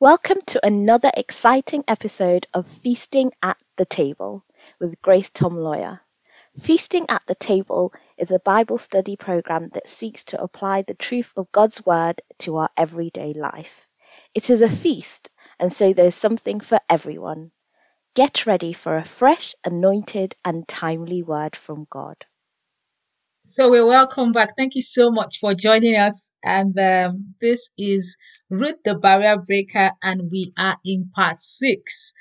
Welcome to another exciting episode of Feasting at the Table with Grace Tom Lawyer. Feasting at the Table is a Bible study program that seeks to apply the truth of God's Word to our everyday life. It is a feast, and so there's something for everyone. Get ready for a fresh, anointed, and timely word from God. So we're welcome back. Thank you so much for joining us. And um, this is Ruth the Barrier Breaker, and we are in part six.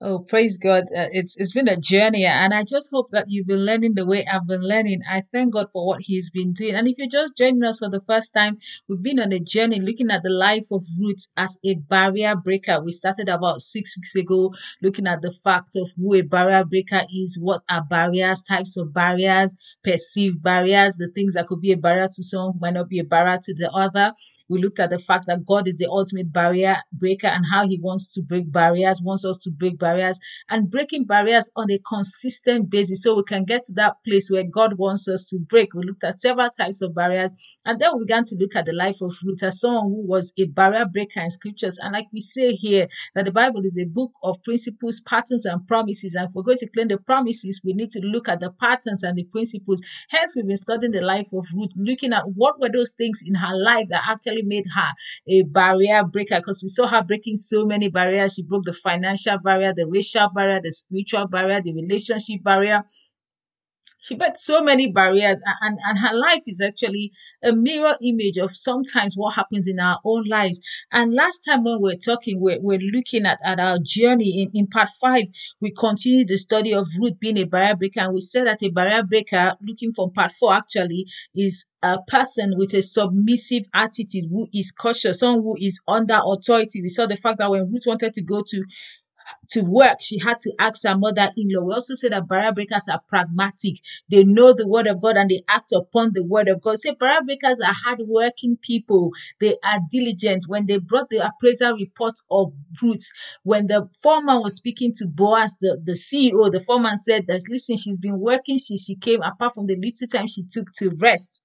Oh, praise God. Uh, it's, it's been a journey and I just hope that you've been learning the way I've been learning. I thank God for what he's been doing. And if you're just joining us for the first time, we've been on a journey looking at the life of Ruth as a barrier breaker. We started about six weeks ago looking at the fact of who a barrier breaker is, what are barriers, types of barriers, perceived barriers, the things that could be a barrier to someone might not be a barrier to the other. We looked at the fact that God is the ultimate barrier breaker and how he wants to break barriers, wants us to break barriers and breaking barriers on a consistent basis so we can get to that place where God wants us to break. We looked at several types of barriers and then we began to look at the life of Ruth as someone who was a barrier breaker in scriptures. And like we say here, that the Bible is a book of principles, patterns, and promises. And if we're going to claim the promises, we need to look at the patterns and the principles. Hence, we've been studying the life of Ruth, looking at what were those things in her life that actually made her a barrier breaker because we saw her breaking so many barriers. She broke the financial barrier, the racial barrier, the spiritual barrier, the relationship barrier she met so many barriers and, and her life is actually a mirror image of sometimes what happens in our own lives. And last time when we are talking we're, we're looking at, at our journey. In, in part five we continued the study of ruth being a barrier breaker and we said that a barrier breaker looking from part four actually is a person with a submissive attitude who is cautious someone who is under authority. We saw the fact that when ruth wanted to go to to work, she had to ask her mother in law. We also say that barrier breakers are pragmatic. They know the word of God and they act upon the word of God. Say barrier breakers are hardworking people. They are diligent. When they brought the appraisal report of Ruth, when the foreman was speaking to Boaz, the, the CEO, the foreman said that, listen, she's been working. She, she came apart from the little time she took to rest.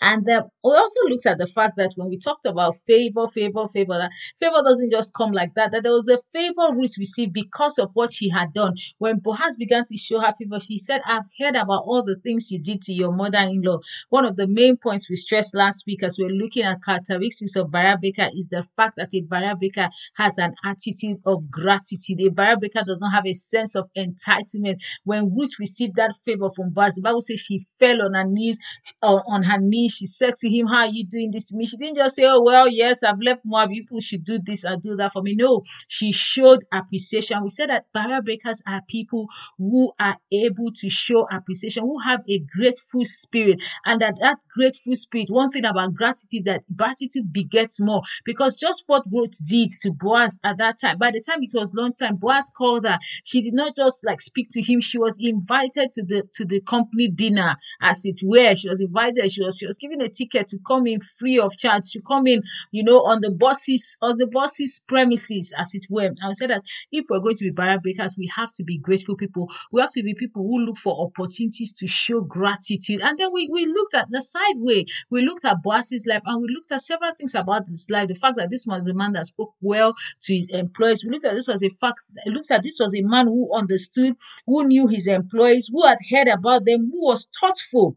And uh, we also looked at the fact that when we talked about favor, favor, favor, that favor doesn't just come like that, that there was a favor Ruth received because of what she had done. When Boaz began to show her favor, she said, I've heard about all the things you did to your mother in law. One of the main points we stressed last week as we we're looking at characteristics of breaker is the fact that a breaker has an attitude of gratitude. A breaker does not have a sense of entitlement. When Ruth received that favor from Boaz, the Bible says she fell on her knees, uh, on her knees she said to him, How are you doing this to me? She didn't just say, Oh, well, yes, I've left more people should do this and do that for me. No, she showed appreciation. We said that barrier breakers are people who are able to show appreciation, who have a grateful spirit, and that that grateful spirit, one thing about gratitude, that gratitude begets more because just what Ruth did to Boaz at that time, by the time it was long time, Boaz called her. She did not just like speak to him, she was invited to the to the company dinner, as it were. She was invited, she was she was given a ticket to come in free of charge, to come in, you know, on the buses, on the buses premises, as it were. I said that if we're going to be barrier breakers, we have to be grateful people. We have to be people who look for opportunities to show gratitude. And then we, we looked at the side way. We looked at Boaz's life and we looked at several things about his life. The fact that this was a man that spoke well to his employees. We looked at this was a fact. I looked at this was a man who understood, who knew his employees, who had heard about them, who was thoughtful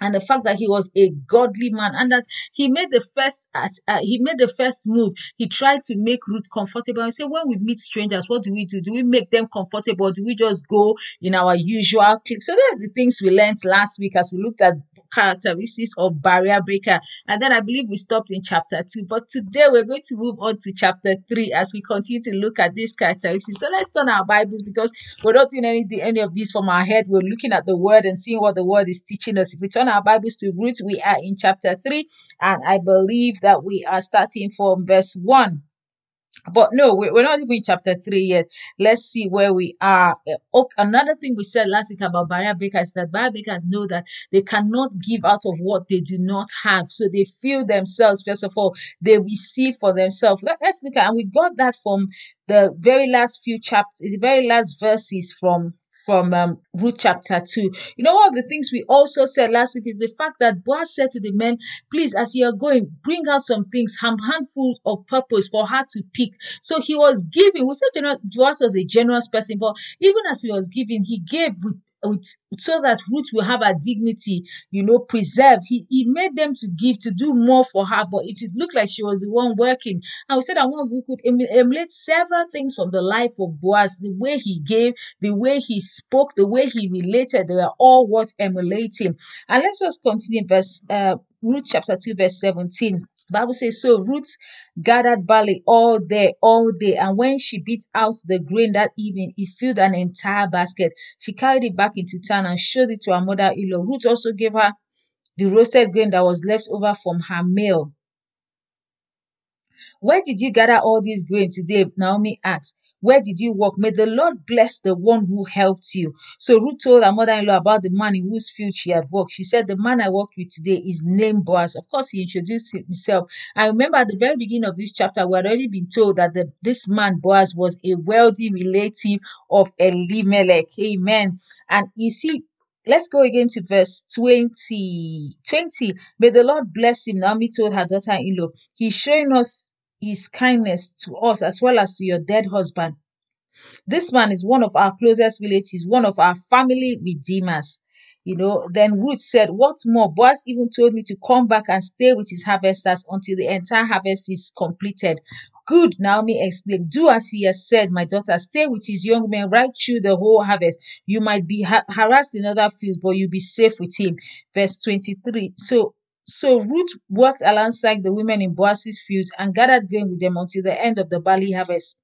and the fact that he was a godly man and that he made the first uh, he made the first move. He tried to make ruth comfortable. And say when we meet strangers what do we do? Do we make them comfortable? Do we just go in our usual clique? So there are the things we learned last week as we looked at characteristics of barrier breaker. And then I believe we stopped in chapter two. But today we're going to move on to chapter three as we continue to look at these characteristics. So let's turn our Bibles because we're not doing anything, any of these from our head. We're looking at the word and seeing what the word is teaching us. If we turn our Bibles to Ruth, we are in chapter three. And I believe that we are starting from verse one. But no, we're not even in chapter 3 yet. Let's see where we are. Uh, another thing we said last week about barrier breakers is that barrier breakers know that they cannot give out of what they do not have. So they feel themselves, first of all, they receive for themselves. Let, us look at, and we got that from the very last few chapters, the very last verses from from um, Ruth chapter 2. You know, one of the things we also said last week is the fact that Boaz said to the men, please, as you are going, bring out some things, some handfuls of purpose for her to pick. So he was giving. We said you know, Boaz was a generous person, but even as he was giving, he gave with with, so that Ruth will have her dignity, you know, preserved. He, he made them to give, to do more for her, but it would look like she was the one working. And we said that one we could emulate several things from the life of Boaz, the way he gave, the way he spoke, the way he related, they were all worth emulating. And let's just continue verse, uh, Ruth chapter 2, verse 17. Bible says, so Ruth gathered barley all day, all day. And when she beat out the grain that evening, it filled an entire basket. She carried it back into town and showed it to her mother-in-law. Ruth also gave her the roasted grain that was left over from her meal. Where did you gather all these grain today? Naomi asked. Where did you work? May the Lord bless the one who helped you. So Ruth told her mother in law about the man in whose field she had worked. She said, The man I worked with today is named Boaz. Of course, he introduced himself. I remember at the very beginning of this chapter, we had already been told that the, this man, Boaz, was a wealthy relative of Elimelech. Amen. And you see, Let's go again to verse 20. 20. May the Lord bless him. Naomi told her daughter in law, He's showing us his kindness to us as well as to your dead husband. This man is one of our closest relatives, one of our family redeemers. You know, then Ruth said, What more? Boaz even told me to come back and stay with his harvesters until the entire harvest is completed. Good, Naomi exclaimed. Do as he has said, my daughter. Stay with his young men right through the whole harvest. You might be ha- harassed in other fields, but you'll be safe with him. Verse 23. So so Ruth worked alongside the women in Boaz's fields and gathered grain with them until the end of the barley harvest.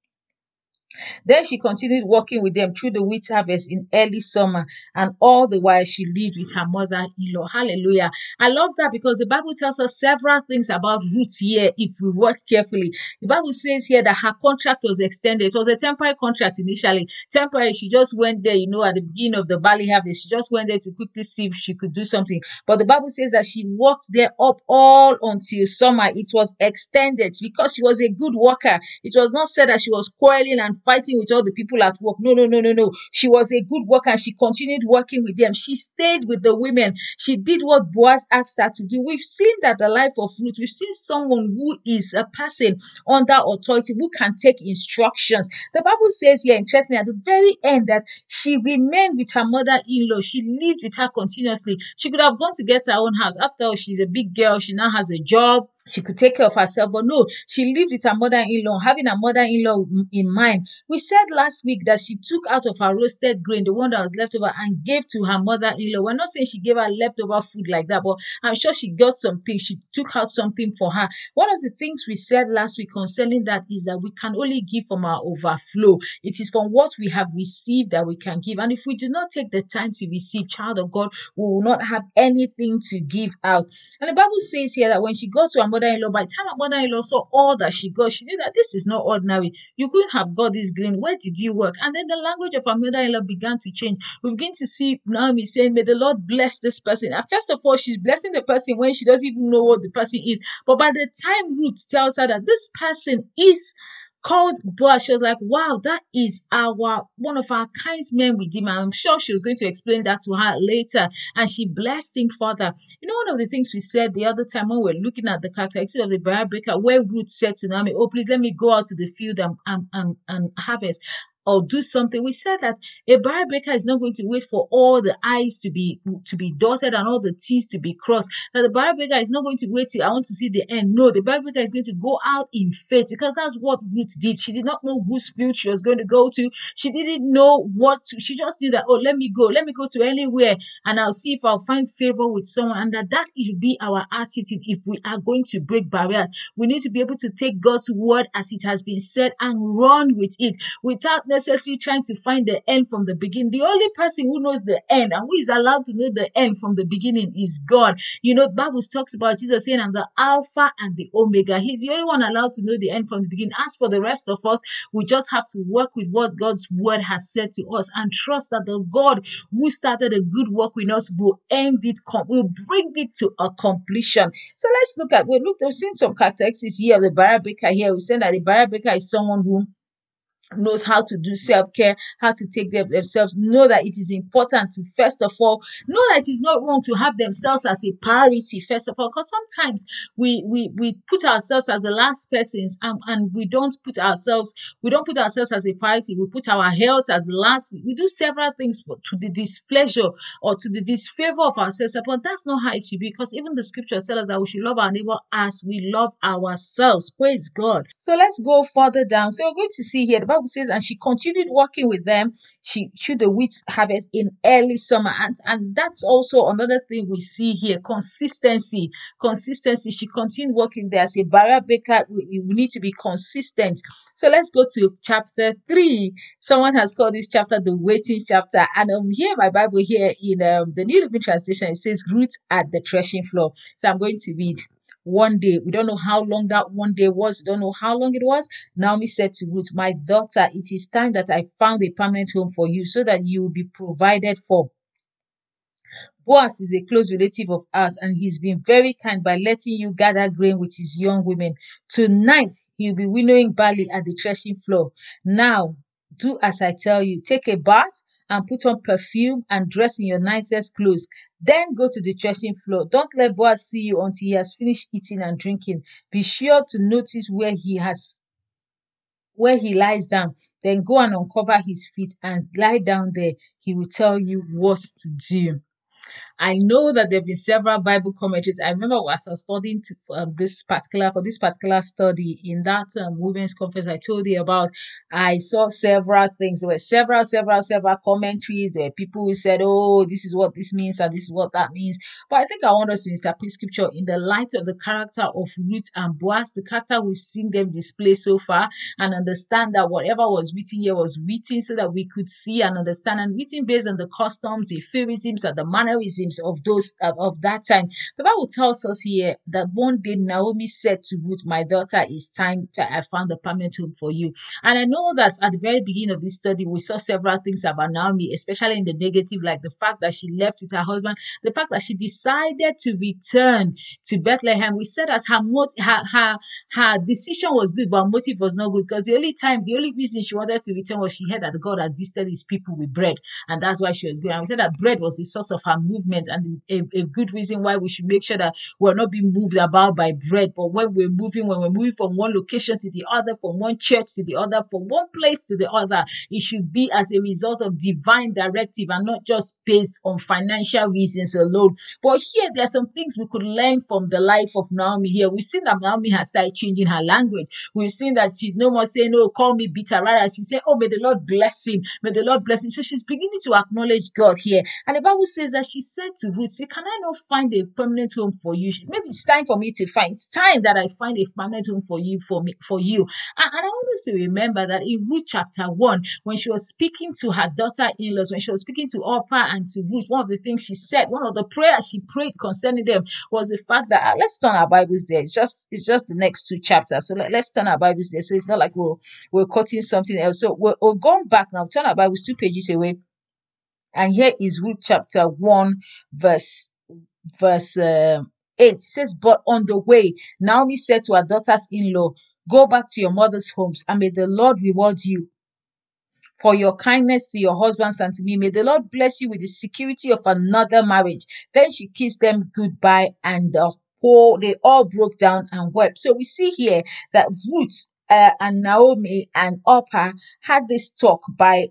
Then she continued working with them through the wheat harvest in early summer, and all the while she lived with her mother in law. Hallelujah. I love that because the Bible tells us several things about Ruth here if we watch carefully. The Bible says here that her contract was extended. It was a temporary contract initially. Temporary, she just went there, you know, at the beginning of the barley harvest. She just went there to quickly see if she could do something. But the Bible says that she worked there up all until summer. It was extended because she was a good worker. It was not said that she was quarreling and fighting with all the people at work. No, no, no, no, no. She was a good worker she continued working with them. She stayed with the women. She did what Boaz asked her to do. We've seen that the life of Ruth, we've seen someone who is a person under authority who can take instructions. The Bible says here, interestingly, at the very end, that she remained with her mother in law. She lived with her continuously. She could have gone to get her own house. After all, she's a big girl. She now has a job she could take care of herself, but no, she lived with her mother in law, having her mother in law in mind. We said last week that she took out of her roasted grain, the one that was left over, and gave to her mother in law. We're not saying she gave her leftover food like that, but I'm sure she got something. She took out something for her. One of the things we said last week concerning that is that we can only give from our overflow. It is from what we have received that we can give. And if we do not take the time to receive, child of God, we will not have anything to give out. And the Bible says here that when she got to her mother-in-law, by the time her mother-in-law saw all that she got, she knew that this is not ordinary. You couldn't have got this green. Where did you work? And then the language of her mother-in-law began to change. We begin to see Naomi saying, May the Lord bless this person. And first of all, she's blessing the person when she doesn't even know what the person is. But by the time Ruth tells her that this person is called Boaz. She was like, wow, that is our one of our kinsmen him." I'm sure she was going to explain that to her later. And she blessed him further. You know, one of the things we said the other time when we were looking at the characteristics of the barrier breaker, where Ruth said to Naomi, Oh, please let me go out to the field and, and, and, and harvest or do something. We said that a barrier breaker is not going to wait for all the I's to be to be dotted and all the T's to be crossed. That the barrier breaker is not going to wait till I want to see the end. No, the barrier breaker is going to go out in faith because that's what Ruth did. She did not know whose field she was going to go to. She didn't know what to, she just knew that, oh, let me go, let me go to anywhere and I'll see if I'll find favor with someone. And that that should be our attitude if we are going to break barriers. We need to be able to take God's word as it has been said and run with it without necessarily trying to find the end from the beginning. The only person who knows the end and who is allowed to know the end from the beginning is God. You know, Bible talks about Jesus saying, I'm the Alpha and the Omega. He's the only one allowed to know the end from the beginning. As for the rest of us, we just have to work with what God's word has said to us and trust that the God who started a good work with us will end it, will bring it to a completion. So let's look at, we looked, we've seen some characteristics here of the breaker here. We said that the breaker is someone who knows how to do self-care, how to take care of themselves, know that it is important to first of all know that it is not wrong to have themselves as a priority first of all because sometimes we we we put ourselves as the last persons and, and we don't put ourselves we don't put ourselves as a priority we put our health as the last we do several things to the displeasure or to the disfavor of ourselves but that's not how it should be because even the scripture tells us that we should love our neighbor as we love ourselves praise god. So let's go further down. So we're going to see here the Bible says, and she continued working with them. She should the wheat harvest in early summer. And, and that's also another thing we see here consistency. Consistency. She continued working there as a barrier breaker. We, we need to be consistent. So let's go to chapter three. Someone has called this chapter the waiting chapter. And um, here, my Bible here in um, the New Living Translation, it says Ruth at the threshing floor. So I'm going to read one day. We don't know how long that one day was. We don't know how long it was. Naomi said to Ruth, My daughter, it is time that I found a permanent home for you so that you will be provided for. Boaz is a close relative of ours and he's been very kind by letting you gather grain with his young women. Tonight, he'll be winnowing barley at the threshing floor. Now, do as I tell you. Take a bath and put on perfume and dress in your nicest clothes. Then go to the threshing floor. Don't let Boaz see you until he has finished eating and drinking. Be sure to notice where he has where he lies down. Then go and uncover his feet and lie down there. He will tell you what to do. I know that there have been several Bible commentaries. I remember as I was studying to, um, this particular for this particular study in that um, women's conference I told you about. I saw several things. There were several, several, several commentaries. There were people who said, "Oh, this is what this means and this is what that means." But I think I want us to interpret scripture in the light of the character of Ruth and Boaz, the character we've seen them display so far, and understand that whatever was written here was written so that we could see and understand, and written based on the customs, the Pharisees, and the mannerisms of those uh, of that time. The Bible tells us here that one day Naomi said to Ruth, "My daughter, it's time that I found a permanent home for you." And I know that at the very beginning of this study, we saw several things about Naomi, especially in the negative, like the fact that she left with her husband, the fact that she decided to return to Bethlehem. We said that her mot- her her her decision was good, but her motive was not good because the only time, the only reason she wanted to return was she heard that God had visited his people with bread, and that's why she was going. And we said that bread was the source of her movement and a, a good reason why we should make sure that we're not being moved about by bread, but when we're moving, when we're moving from one location to the other, from one church to the other, from one place to the other, it should be as a result of divine directive and not just based on financial reasons alone. But here, there are some things we could learn from the life of Naomi here. We've seen that Naomi has started changing her language. We've seen that she's no more saying, Oh, call me bitter. Rather, she's saying, Oh, may the Lord bless him. May the Lord bless him. So she's beginning to acknowledge God here. And the Bible says that she said to Ruth, say, Can I not find a permanent home for you? Maybe it's time for me to find it's time that I find a permanent home for you for me for you. And, and I want us to remember that in Ruth chapter one, when she was speaking to her daughter-in-laws, when she was speaking to Orpah and to Ruth, one of the things she said, one of the prayers she prayed concerning them was the fact that uh, let's turn our Bibles there. It's just it's just the next two chapters. So let, us turn our Bibles there. So it's not like we're we're quoting something else. So we're, we're going back now. Turn our Bibles two pages away and here is Ruth chapter 1, verse, verse uh, 8. It says, But on the way, Naomi said to her daughters in law, Go back to your mother's homes, and may the Lord reward you for your kindness to your husbands and to me. May the Lord bless you with the security of another marriage. Then she kissed them goodbye, and whole, they all broke down and wept. So we see here that Ruth uh, and Naomi and Orpah had this talk by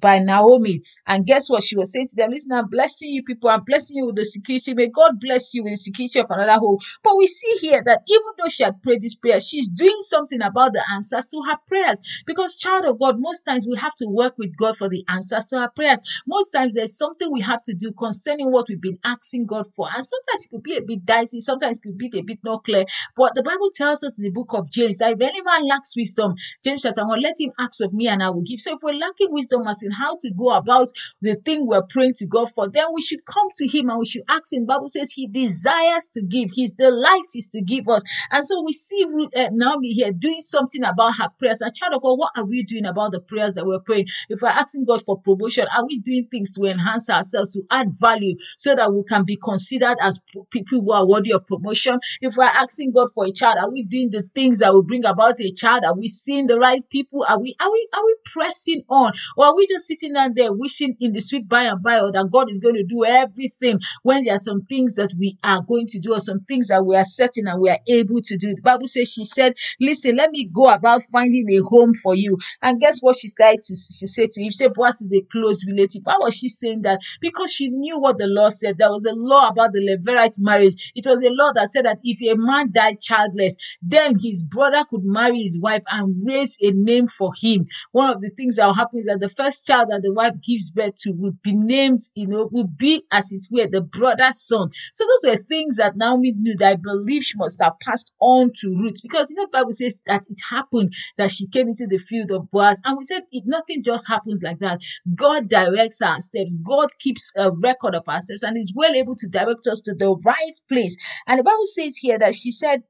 by Naomi. And guess what? She was saying to them, listen, I'm blessing you people. I'm blessing you with the security. May God bless you with the security of another home. But we see here that even though she had prayed this prayer, she's doing something about the answers to her prayers. Because child of God, most times we have to work with God for the answers to our prayers. Most times there's something we have to do concerning what we've been asking God for. And sometimes it could be a bit dicey. Sometimes it could be a bit not clear. But the Bible tells us in the book of James that if anyone lacks wisdom, James chapter 1, let him ask of me and I will give. So if we're lacking wisdom as anointing, how to go about the thing we're praying to God for, then we should come to Him and we should ask Him. Bible says He desires to give. His delight is to give us. And so we see uh, Naomi here doing something about her prayers. And child of God, what are we doing about the prayers that we're praying? If we're asking God for promotion, are we doing things to enhance ourselves, to add value so that we can be considered as people who are worthy of promotion? If we're asking God for a child, are we doing the things that will bring about a child? Are we seeing the right people? Are we are we are we pressing on? Or are we just sitting down there wishing in the sweet by and by or that God is going to do everything when there are some things that we are going to do or some things that we are certain and we are able to do? The Bible says she said, Listen, let me go about finding a home for you. And guess what she started to she said to him? She said, Boaz is a close relative. Why was she saying that? Because she knew what the law said. There was a law about the Levirate marriage. It was a law that said that if a man died childless, then his brother could marry his wife and raise a name for him. One of the things that will happen is that the first child that the wife gives birth to would be named, you know, would be as it were the brother's son. So those were things that Naomi knew that I believe she must have passed on to Ruth because you know the Bible says that it happened that she came into the field of Boaz, and we said it nothing just happens like that. God directs our steps. God keeps a record of our steps and is well able to direct us to the right place. And the Bible says here that she said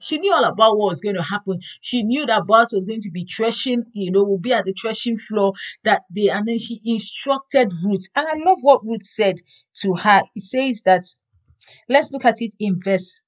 she knew all about what was going to happen. She knew that Boaz was going to be threshing, you know, will be at the threshing floor that day. And then she instructed Ruth. And I love what Ruth said to her. It says that, let's look at it in verse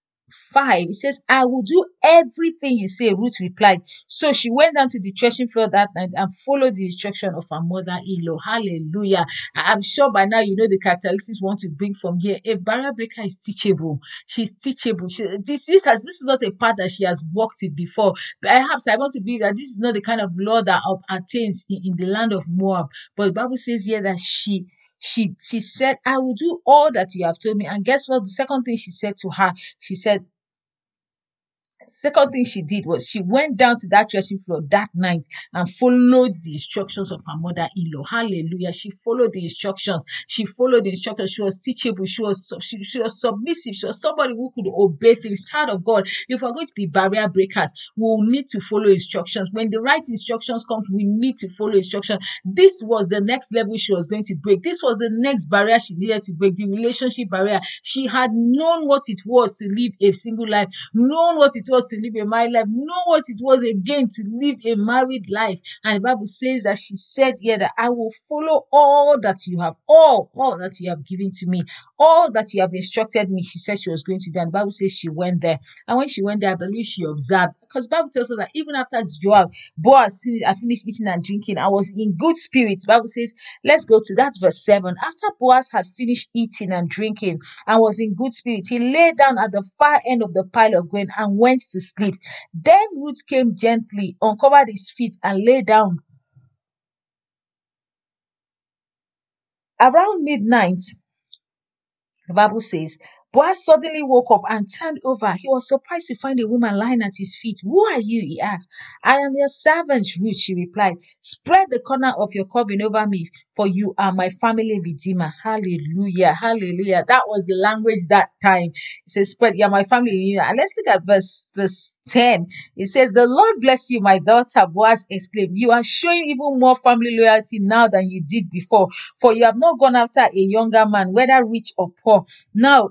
5, it says, I will do everything you say, Ruth replied. So she went down to the threshing floor that night and followed the instruction of her mother-in-law. Hallelujah. I'm sure by now you know the characteristics want to bring from here. A barrier breaker is teachable. She's teachable. She, this, this, has, this is not a path that she has walked it before. Perhaps I want to believe that this is not the kind of law that attains in, in the land of Moab. But the Bible says here that she she she said, I will do all that you have told me. And guess what? The second thing she said to her, she said, second thing she did was she went down to that threshing floor that night and followed the instructions of her mother-in-law. Hallelujah. She followed the instructions. She followed the instructions. She was teachable. She was she, she was submissive. She was somebody who could obey things. Child of God. If we're going to be barrier breakers, we will need to follow instructions. When the right instructions come, we need to follow instructions. This was the next level she was going to break. This was the next barrier she needed to break, the relationship barrier. She had known what it was to live a single life, known what it was to live a married life, know what it was again to live a married life. And the Bible says that she said here that I will follow all that you have, all, all that you have given to me, all that you have instructed me. She said she was going to do. And the Bible says she went there. And when she went there, I believe she observed. Because Bible tells us that even after Joab, Boaz, I uh, finished eating and drinking, I was in good spirits. Bible says, let's go to that verse 7. After Boaz had finished eating and drinking and was in good spirits, he lay down at the far end of the pile of grain and went to sleep. Then Ruth came gently, uncovered his feet, and lay down. Around midnight, the Bible says, Boaz suddenly woke up and turned over. He was surprised to find a woman lying at his feet. Who are you? he asked. I am your servant, Ruth, she replied. Spread the corner of your covering over me, for you are my family redeemer. Hallelujah. Hallelujah. That was the language that time. It says, spread, you are my family. And let's look at verse, verse 10. It says, the Lord bless you, my daughter. Boaz exclaimed, you are showing even more family loyalty now than you did before, for you have not gone after a younger man, whether rich or poor. Now,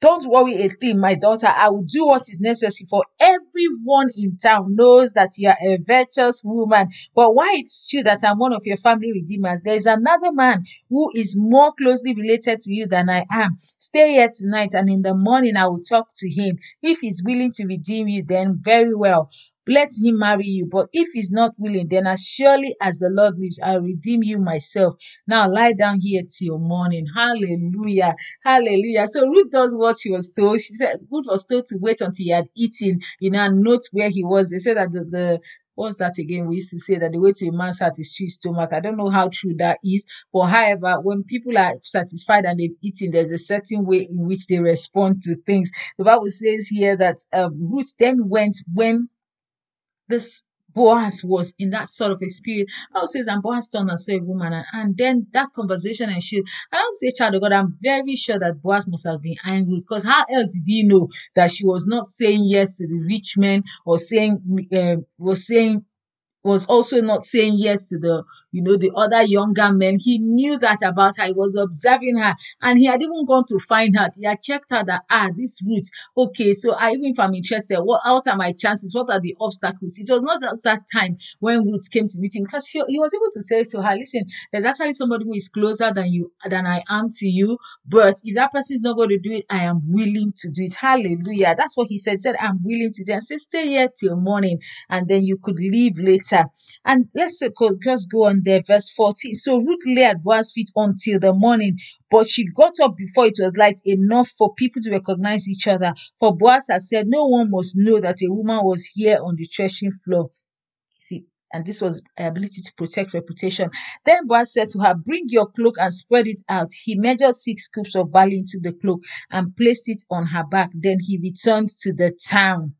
don't worry a thing, my daughter. I will do what is necessary for everyone in town knows that you are a virtuous woman. But why it's true that I'm one of your family redeemers, there is another man who is more closely related to you than I am. Stay here tonight and in the morning I will talk to him. If he's willing to redeem you, then very well let him marry you. But if he's not willing, then as surely as the Lord lives, I'll redeem you myself. Now lie down here till morning. Hallelujah. Hallelujah. So Ruth does what she was told. She said Ruth was told to wait until he had eaten, you know, note where he was. They said that the, the what's that again? We used to say that the way to a man's heart is through his stomach. I don't know how true that is, but however, when people are satisfied and they've eaten, there's a certain way in which they respond to things. The Bible says here that um, Ruth then went when this Boaz was in that sort of a spirit. I would say, and Boaz turned and saw a woman, and, and then that conversation. And I would say, child of God, I'm very sure that Boaz must have been angry because how else did he know that she was not saying yes to the rich man or saying uh, was saying was also not saying yes to the you know, the other younger men. He knew that about her. He was observing her and he had even gone to find out. He had checked her that, ah, this Ruth. Okay. So I, even if I'm interested, what, what are my chances? What are the obstacles? It was not at that time when Ruth came to meet him because he, was able to say to her, listen, there's actually somebody who is closer than you, than I am to you. But if that person is not going to do it, I am willing to do it. Hallelujah. That's what he said. He said, I'm willing to do it. And say, stay here till morning and then you could leave later. And let's go, just go on there, verse 14. So Ruth lay at Boaz's feet until the morning, but she got up before it was light enough for people to recognize each other. For Boaz had said, No one must know that a woman was here on the threshing floor. See, and this was ability to protect reputation. Then Boaz said to her, Bring your cloak and spread it out. He measured six scoops of barley into the cloak and placed it on her back. Then he returned to the town.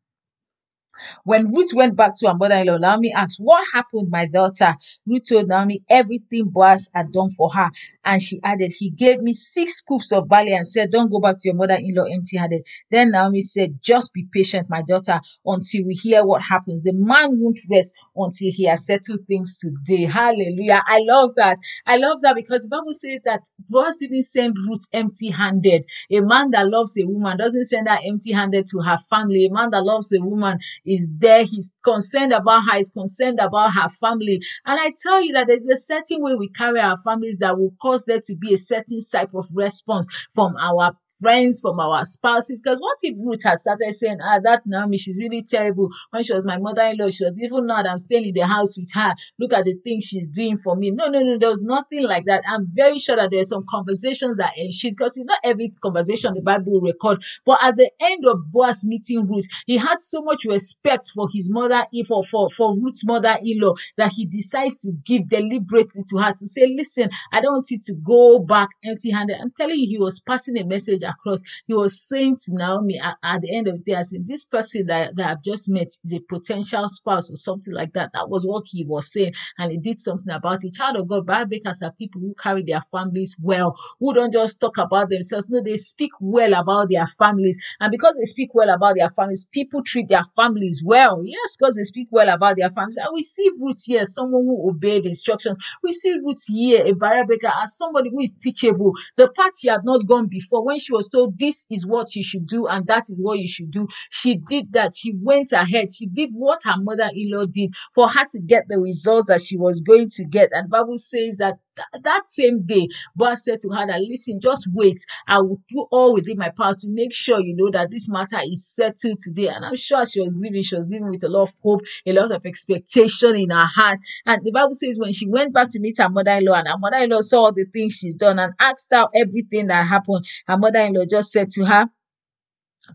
When Ruth went back to her mother-in-law, Naomi asked, What happened, my daughter? Ruth told Naomi everything Boaz had done for her. And she added, He gave me six scoops of barley and said, Don't go back to your mother-in-law empty-handed. Then Naomi said, Just be patient, my daughter, until we hear what happens. The man won't rest until he has settled things today. Hallelujah. I love that. I love that because the Bible says that Boaz didn't send Ruth empty-handed. A man that loves a woman doesn't send her empty-handed to her family. A man that loves a woman is there. He's concerned about her. He's concerned about her family. And I tell you that there's a certain way we carry our families that will cause there to be a certain type of response from our friends, from our spouses. Because what if Ruth had started saying, ah, that Naomi, she's really terrible. When she was my mother-in-law, she was even now that I'm staying in the house with her. Look at the things she's doing for me. No, no, no, there was nothing like that. I'm very sure that there's some conversations that ensued because it's not every conversation the Bible record. But at the end of Boaz meeting Ruth, he had so much respect for his mother, for, for, for Ruth's mother-in-law that he decides to give deliberately to her to say, listen, I don't want you to go back empty-handed. I'm telling you, he was passing a message across. He was saying to Naomi at, at the end of the day, I said, this person that, that I've just met is a potential spouse or something like that. That was what he was saying. And he did something about it. Child of God, Bible are people who carry their families well, who don't just talk about themselves. No, they speak well about their families. And because they speak well about their families, people treat their families well. Yes, because they speak well about their families. And we see Ruth here, someone who obeyed instructions. We see Ruth here, a breaker, as somebody who is teachable. The path she had not gone before, when she was told this is what you should do and that is what you should do, she did that. She went ahead. She did what her mother-in-law did for her to get the results that she was going to get. And Bible says that th- that same day, Boaz said to her that, listen, just wait. I will do all within my power to make sure you know that this matter is settled today. And I'm sure she was living, she was living with a lot of hope, a lot of expectation in her heart. And the Bible says when she went back to meet her mother-in-law and her mother-in-law saw all the things she's done and asked out everything that happened, her mother-in-law just said to her,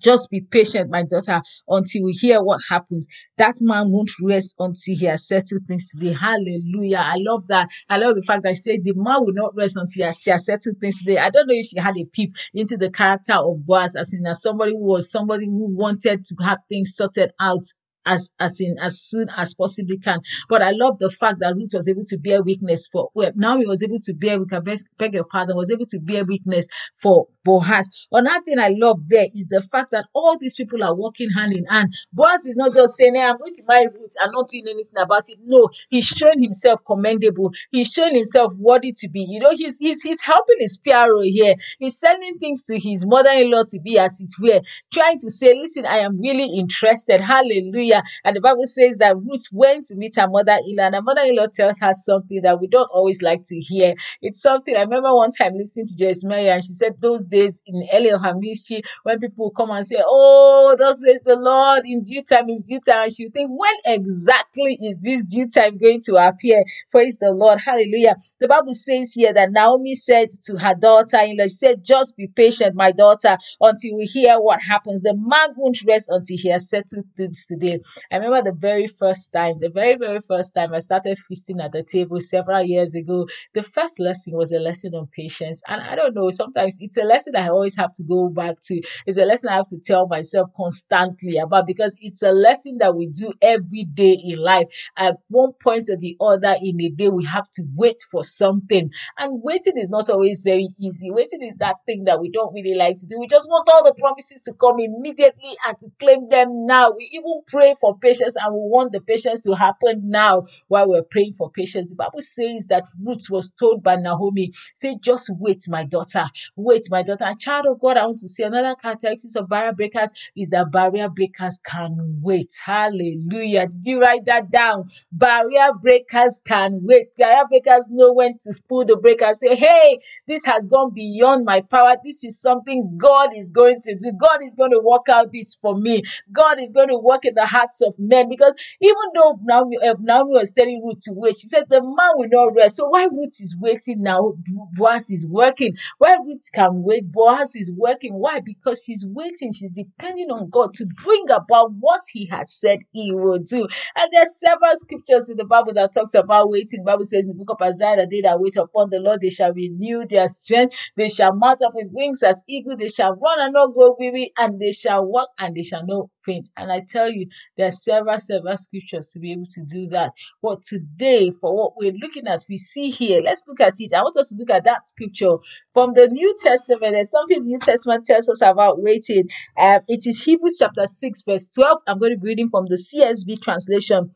just be patient, my daughter, until we hear what happens. That man won't rest until he has settled things today. Hallelujah. I love that. I love the fact that she said the man will not rest until she has settled things today. I don't know if she had a peep into the character of Boaz, as in as somebody who was somebody who wanted to have things sorted out as as in as soon as possibly can. But I love the fact that Ruth was able to bear witness for well, now he was able to bear we can beg, your pardon, was able to bear witness for Boaz. Another thing I love there is the fact that all these people are working hand in hand. Boaz is not just saying, hey, I'm going to marry Ruth and not doing anything about it. No, he's showing himself commendable. He's showing himself worthy to be. You know, he's he's he's helping his PRO here. He's sending things to his mother-in-law to be as it were, trying to say, listen, I am really interested. Hallelujah. And the Bible says that Ruth went to meet her mother-in-law, and her mother-in-law tells her something that we don't always like to hear. It's something I remember one time listening to Joyce and she said those days in early of her ministry when people come and say, Oh, thus says the Lord in due time, in due time. And she think, when exactly is this due time going to appear? Praise the Lord. Hallelujah. The Bible says here that Naomi said to her daughter-in-law, she said, just be patient, my daughter, until we hear what happens. The man won't rest until he has settled things today. I remember the very first time, the very, very first time I started feasting at the table several years ago. The first lesson was a lesson on patience. And I don't know, sometimes it's a lesson I always have to go back to. It's a lesson I have to tell myself constantly about because it's a lesson that we do every day in life. At one point or the other in a day, we have to wait for something. And waiting is not always very easy. Waiting is that thing that we don't really like to do. We just want all the promises to come immediately and to claim them now. We even pray for patience and we want the patience to happen now while we're praying for patience. The Bible says that Ruth was told by Naomi, say, just wait, my daughter. Wait, my daughter. And child of God, I want to see another characteristic of barrier breakers is that barrier breakers can wait. Hallelujah. Did you write that down? Barrier breakers can wait. Barrier breakers know when to pull the breaker and say, hey, this has gone beyond my power. This is something God is going to do. God is going to work out this for me. God is going to work in the hearts of men because even though Naomi, uh, Naomi was telling Ruth to wait, she said the man will not rest. So why Ruth is waiting now? Boaz is working. Why Ruth can wait? Boaz is working. Why? Because she's waiting. She's depending on God to bring about what He has said He will do. And there's several scriptures in the Bible that talks about waiting. The Bible says in the book of Isaiah that they that wait upon the Lord, they shall renew their strength. They shall mount up with wings as eagle. They shall run and not grow weary, and they shall walk and they shall not faint. And I tell you, there are several, several scriptures to be able to do that. But today, for what we're looking at, we see here, let's look at it. I want us to look at that scripture from the New Testament. There's something the New Testament tells us about waiting. Um, it is Hebrews chapter 6, verse 12. I'm going to be reading from the CSB translation.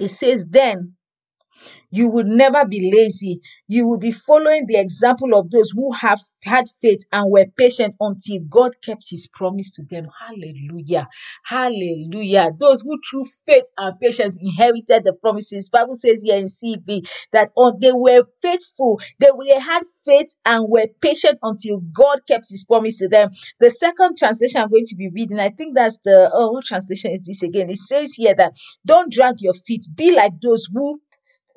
It says, Then you would never be lazy. You will be following the example of those who have had faith and were patient until God kept his promise to them. Hallelujah. Hallelujah. Those who through faith and patience inherited the promises. Bible says here in CB that on they were faithful. They, they had faith and were patient until God kept his promise to them. The second translation I'm going to be reading, I think that's the, oh, what translation is this again? It says here that don't drag your feet. Be like those who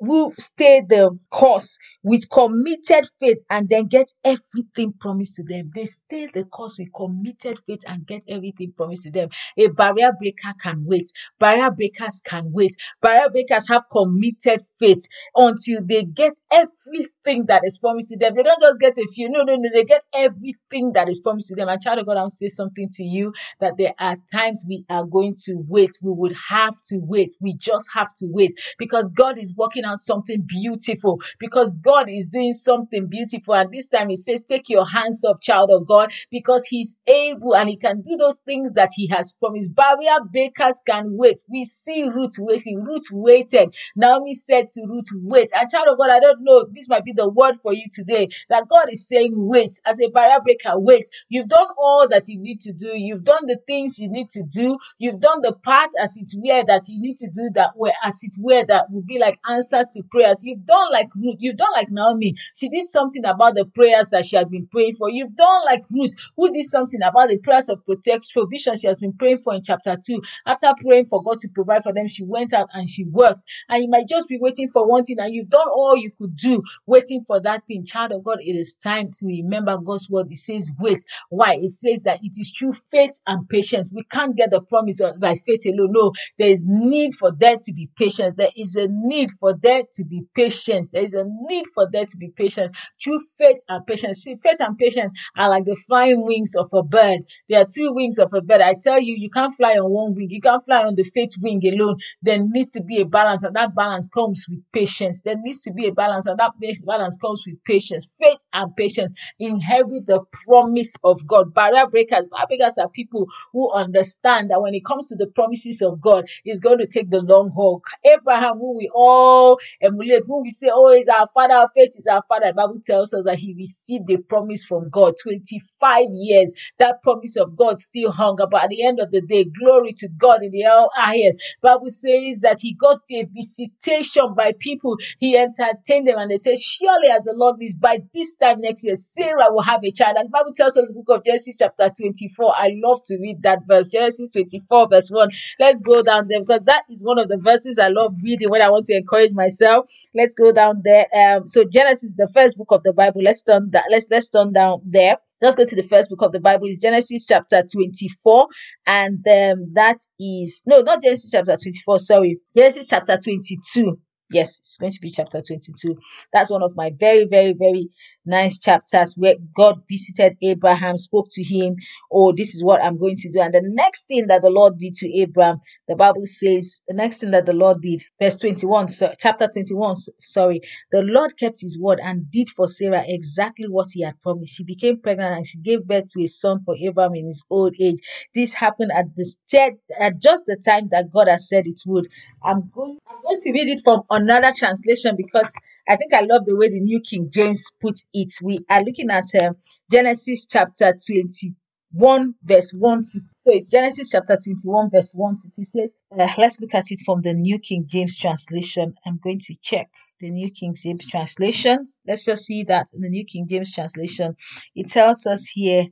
who stay the course with committed faith and then get everything promised to them. They stay the course with committed faith and get everything promised to them. A barrier breaker can wait. Barrier breakers can wait. Barrier breakers have committed faith until they get everything that is promised to them. They don't just get a few. No, no, no. They get everything that is promised to them. And child of God, I'll say something to you that there are times we are going to wait. We would have to wait. We just have to wait because God is working out something beautiful because God is doing something beautiful. And this time He says, Take your hands up, child of God, because He's able and He can do those things that He has promised. Barrier breakers can wait. We see Ruth waiting. Ruth waited. Naomi said to Ruth, Wait. And child of God, I don't know, this might be the word for you today that God is saying, Wait. As a barrier breaker, wait. You've done all that you need to do. You've done the things you need to do. You've done the parts as it were that you need to do that were as it were that would be like answers to prayers. You've done like Ruth. You've done like Naomi. She did something about the prayers that she had been praying for. You've done like Ruth, who did something about the prayers of protection, provision she has been praying for in chapter 2. After praying for God to provide for them, she went out and she worked. And you might just be waiting for one thing and you've done all you could do waiting for that thing. Child of God, it is time to remember God's word. It says, wait. Why? It says that it is through faith and patience. We can't get the promise by faith alone. No, there is need for there to be patience. There is a need for there to be patient. There is a need for there to be patient through faith and patience. See, faith and patience are like the flying wings of a bird. There are two wings of a bird. I tell you, you can't fly on one wing. You can't fly on the faith wing alone. There needs to be a balance, and that balance comes with patience. There needs to be a balance, and that balance comes with patience. Faith and patience inherit the promise of God. Barrier breakers, barrier breakers are people who understand that when it comes to the promises of God, it's going to take the long haul. Abraham, who we all emulate, who we say, oh, is our father of faith, is our father. The Bible tells us that he received a promise from God 25 years. That promise of God still hung, but at the end of the day, glory to God in the highest. Bible says that he got a visitation by people. He entertained them and they said, surely as the Lord is by this time next year, Sarah will have a child. And Bible tells us book of Genesis chapter 24. I love to read that verse. Genesis 24 verse 1. Let's go down there because that is one of the verses I love reading when I want to encourage myself. Let's go down there. Um, so Genesis, the first book of the Bible. Let's turn that. Let's let's turn down there. Let's go to the first book of the Bible. It's Genesis chapter 24. And um, that is, no, not Genesis chapter 24. Sorry. Genesis chapter 22. Yes, it's going to be chapter 22. That's one of my very, very, very nice chapters where God visited Abraham, spoke to him, oh, this is what I'm going to do. And the next thing that the Lord did to Abraham, the Bible says, the next thing that the Lord did, verse 21, so, chapter 21, sorry, the Lord kept his word and did for Sarah exactly what he had promised. She became pregnant and she gave birth to a son for Abraham in his old age. This happened at the stead, at just the time that God has said it would. I'm going, I'm going to read it from another translation because I think I love the way the New King James puts it. We are looking at uh, Genesis chapter 21, verse 1 to so it's Genesis chapter 21, verse 1 to 2. says, uh, let's look at it from the New King James translation. I'm going to check the New King James translation. Let's just see that in the New King James translation, it tells us here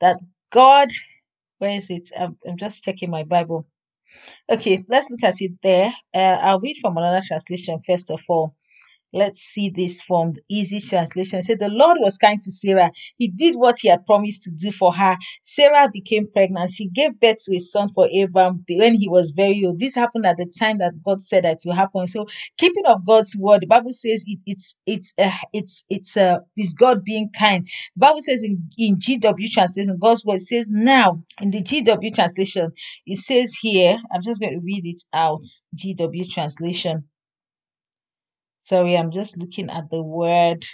that God, where is it? I'm, I'm just checking my Bible. Okay, let's look at it there. Uh, I'll read from another translation first of all. Let's see this from the easy translation. It said, The Lord was kind to Sarah. He did what he had promised to do for her. Sarah became pregnant. She gave birth to a son for Abraham when he was very old. This happened at the time that God said that will happen. So, keeping of God's word, the Bible says it, it's it's uh, it's it's uh, is God being kind. The Bible says in, in GW translation, God's word says now in the GW translation, it says here, I'm just going to read it out. GW translation. Sorry, I'm just looking at the word.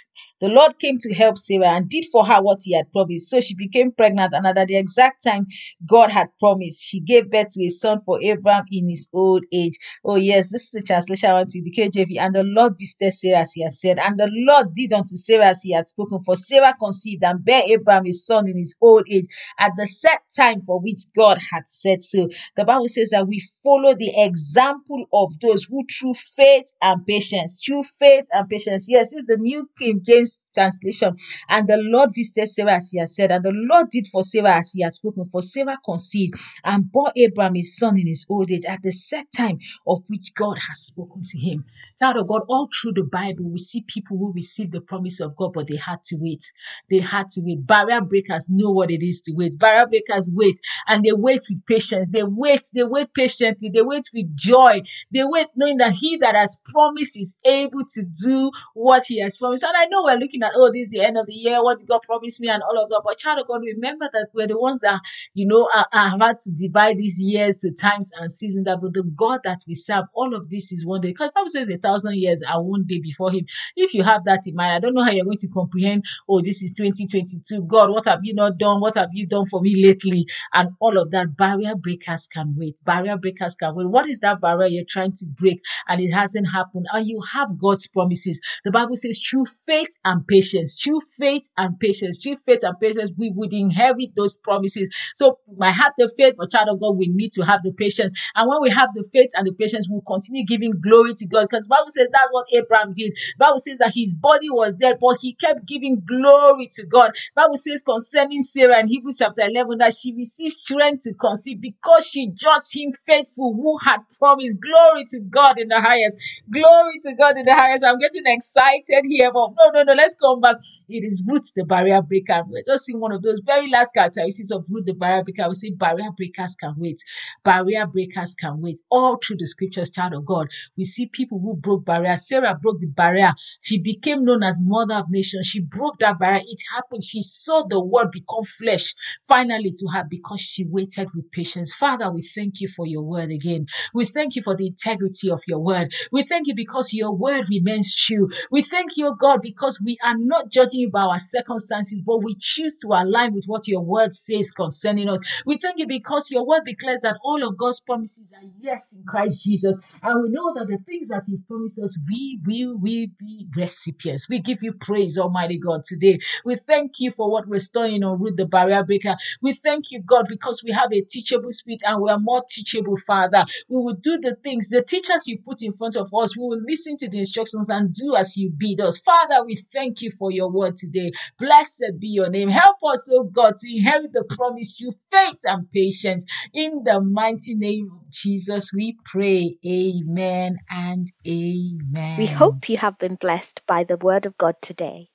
The Lord came to help Sarah and did for her what he had promised. So she became pregnant, and at the exact time God had promised, she gave birth to a son for Abraham in his old age. Oh, yes, this is the translation I want to the KJV. And the Lord visited Sarah as he had said, and the Lord did unto Sarah as he had spoken. For Sarah conceived and bare Abraham his son in his old age at the set time for which God had said so. The Bible says that we follow the example of those who through faith and patience, through faith and patience. Yes, this is the New King James translation. And the Lord visited Sarah as he had said, and the Lord did for Sarah as he had spoken. For Sarah conceived and bore Abraham his son in his old age at the set time of which God has spoken to him. Child of God, all through the Bible, we see people who receive the promise of God, but they had to wait. They had to wait. Barrier breakers know what it is to wait. Barrier breakers wait, and they wait with patience. They wait. They wait patiently. They wait with joy. They wait knowing that He that has promised is able to do what He has promised. And I know we're looking at, oh, this is the end of the year, what God promised me, and all of that. But child of God, remember that we're the ones that, you know, are have had to divide these years to times and seasons. That but the God that we serve, all of this is one day. Because Bible says a thousand years are one day before Him. If you have that in mind, I don't know how you're going to comprehend, oh, this is 2022. God, what have you not done? What have you done for me lately? And all of that. Barrier breakers can wait. Barrier breakers can wait. What is that barrier you're trying to break and it hasn't happened? And you have God's promises. The Bible says, through faith and patience, through faith and patience, through faith and patience, we would inherit those promises. So might have the faith, but child of God, we need to have the patience. And when we have the faith and the patience, we'll continue giving glory to God. Because Bible says that's what Abraham did. Bible says that his body was dead, but he kept giving glory to God. Bible says concerning Sarah in Hebrews chapter 11 that she received strength to conceive because she judged him faithful who had promised. Glory to God in the highest. Glory to God in the highest. I'm getting excited here, but no, no, no, no, let's come back. It is Ruth the barrier breaker. We're just seeing one of those very last characteristics of Ruth the barrier breaker. We say barrier breakers can wait. Barrier breakers can wait. All through the scriptures, child of God, we see people who broke barriers. Sarah broke the barrier. She became known as mother of nations. She broke that barrier. It happened. She saw the word become flesh finally to her because she waited with patience. Father, we thank you for your word again. We thank you for the integrity of your word. We thank you because your word remains true. We thank you, God, because we are not judging you by our circumstances, but we choose to align with what your word says concerning us. We thank you because your word declares that all of God's promises are yes in Christ Jesus. And we know that the things that He promised us, we will we be recipients. We give you praise, Almighty God, today. We thank you for what we're studying on Ruth the Barrier Breaker. We thank you, God, because we have a teachable spirit and we are more teachable, Father. We will do the things, the teachers you put in front of us. We will listen to the instructions and do as you bid us. Father, we thank you for your word today. Blessed be your name. Help us, oh God, to inherit the promise you faith and patience. In the mighty name of Jesus, we pray. Amen and amen. We hope you have been blessed by the word of God today.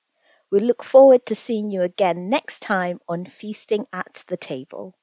We look forward to seeing you again next time on Feasting at the Table.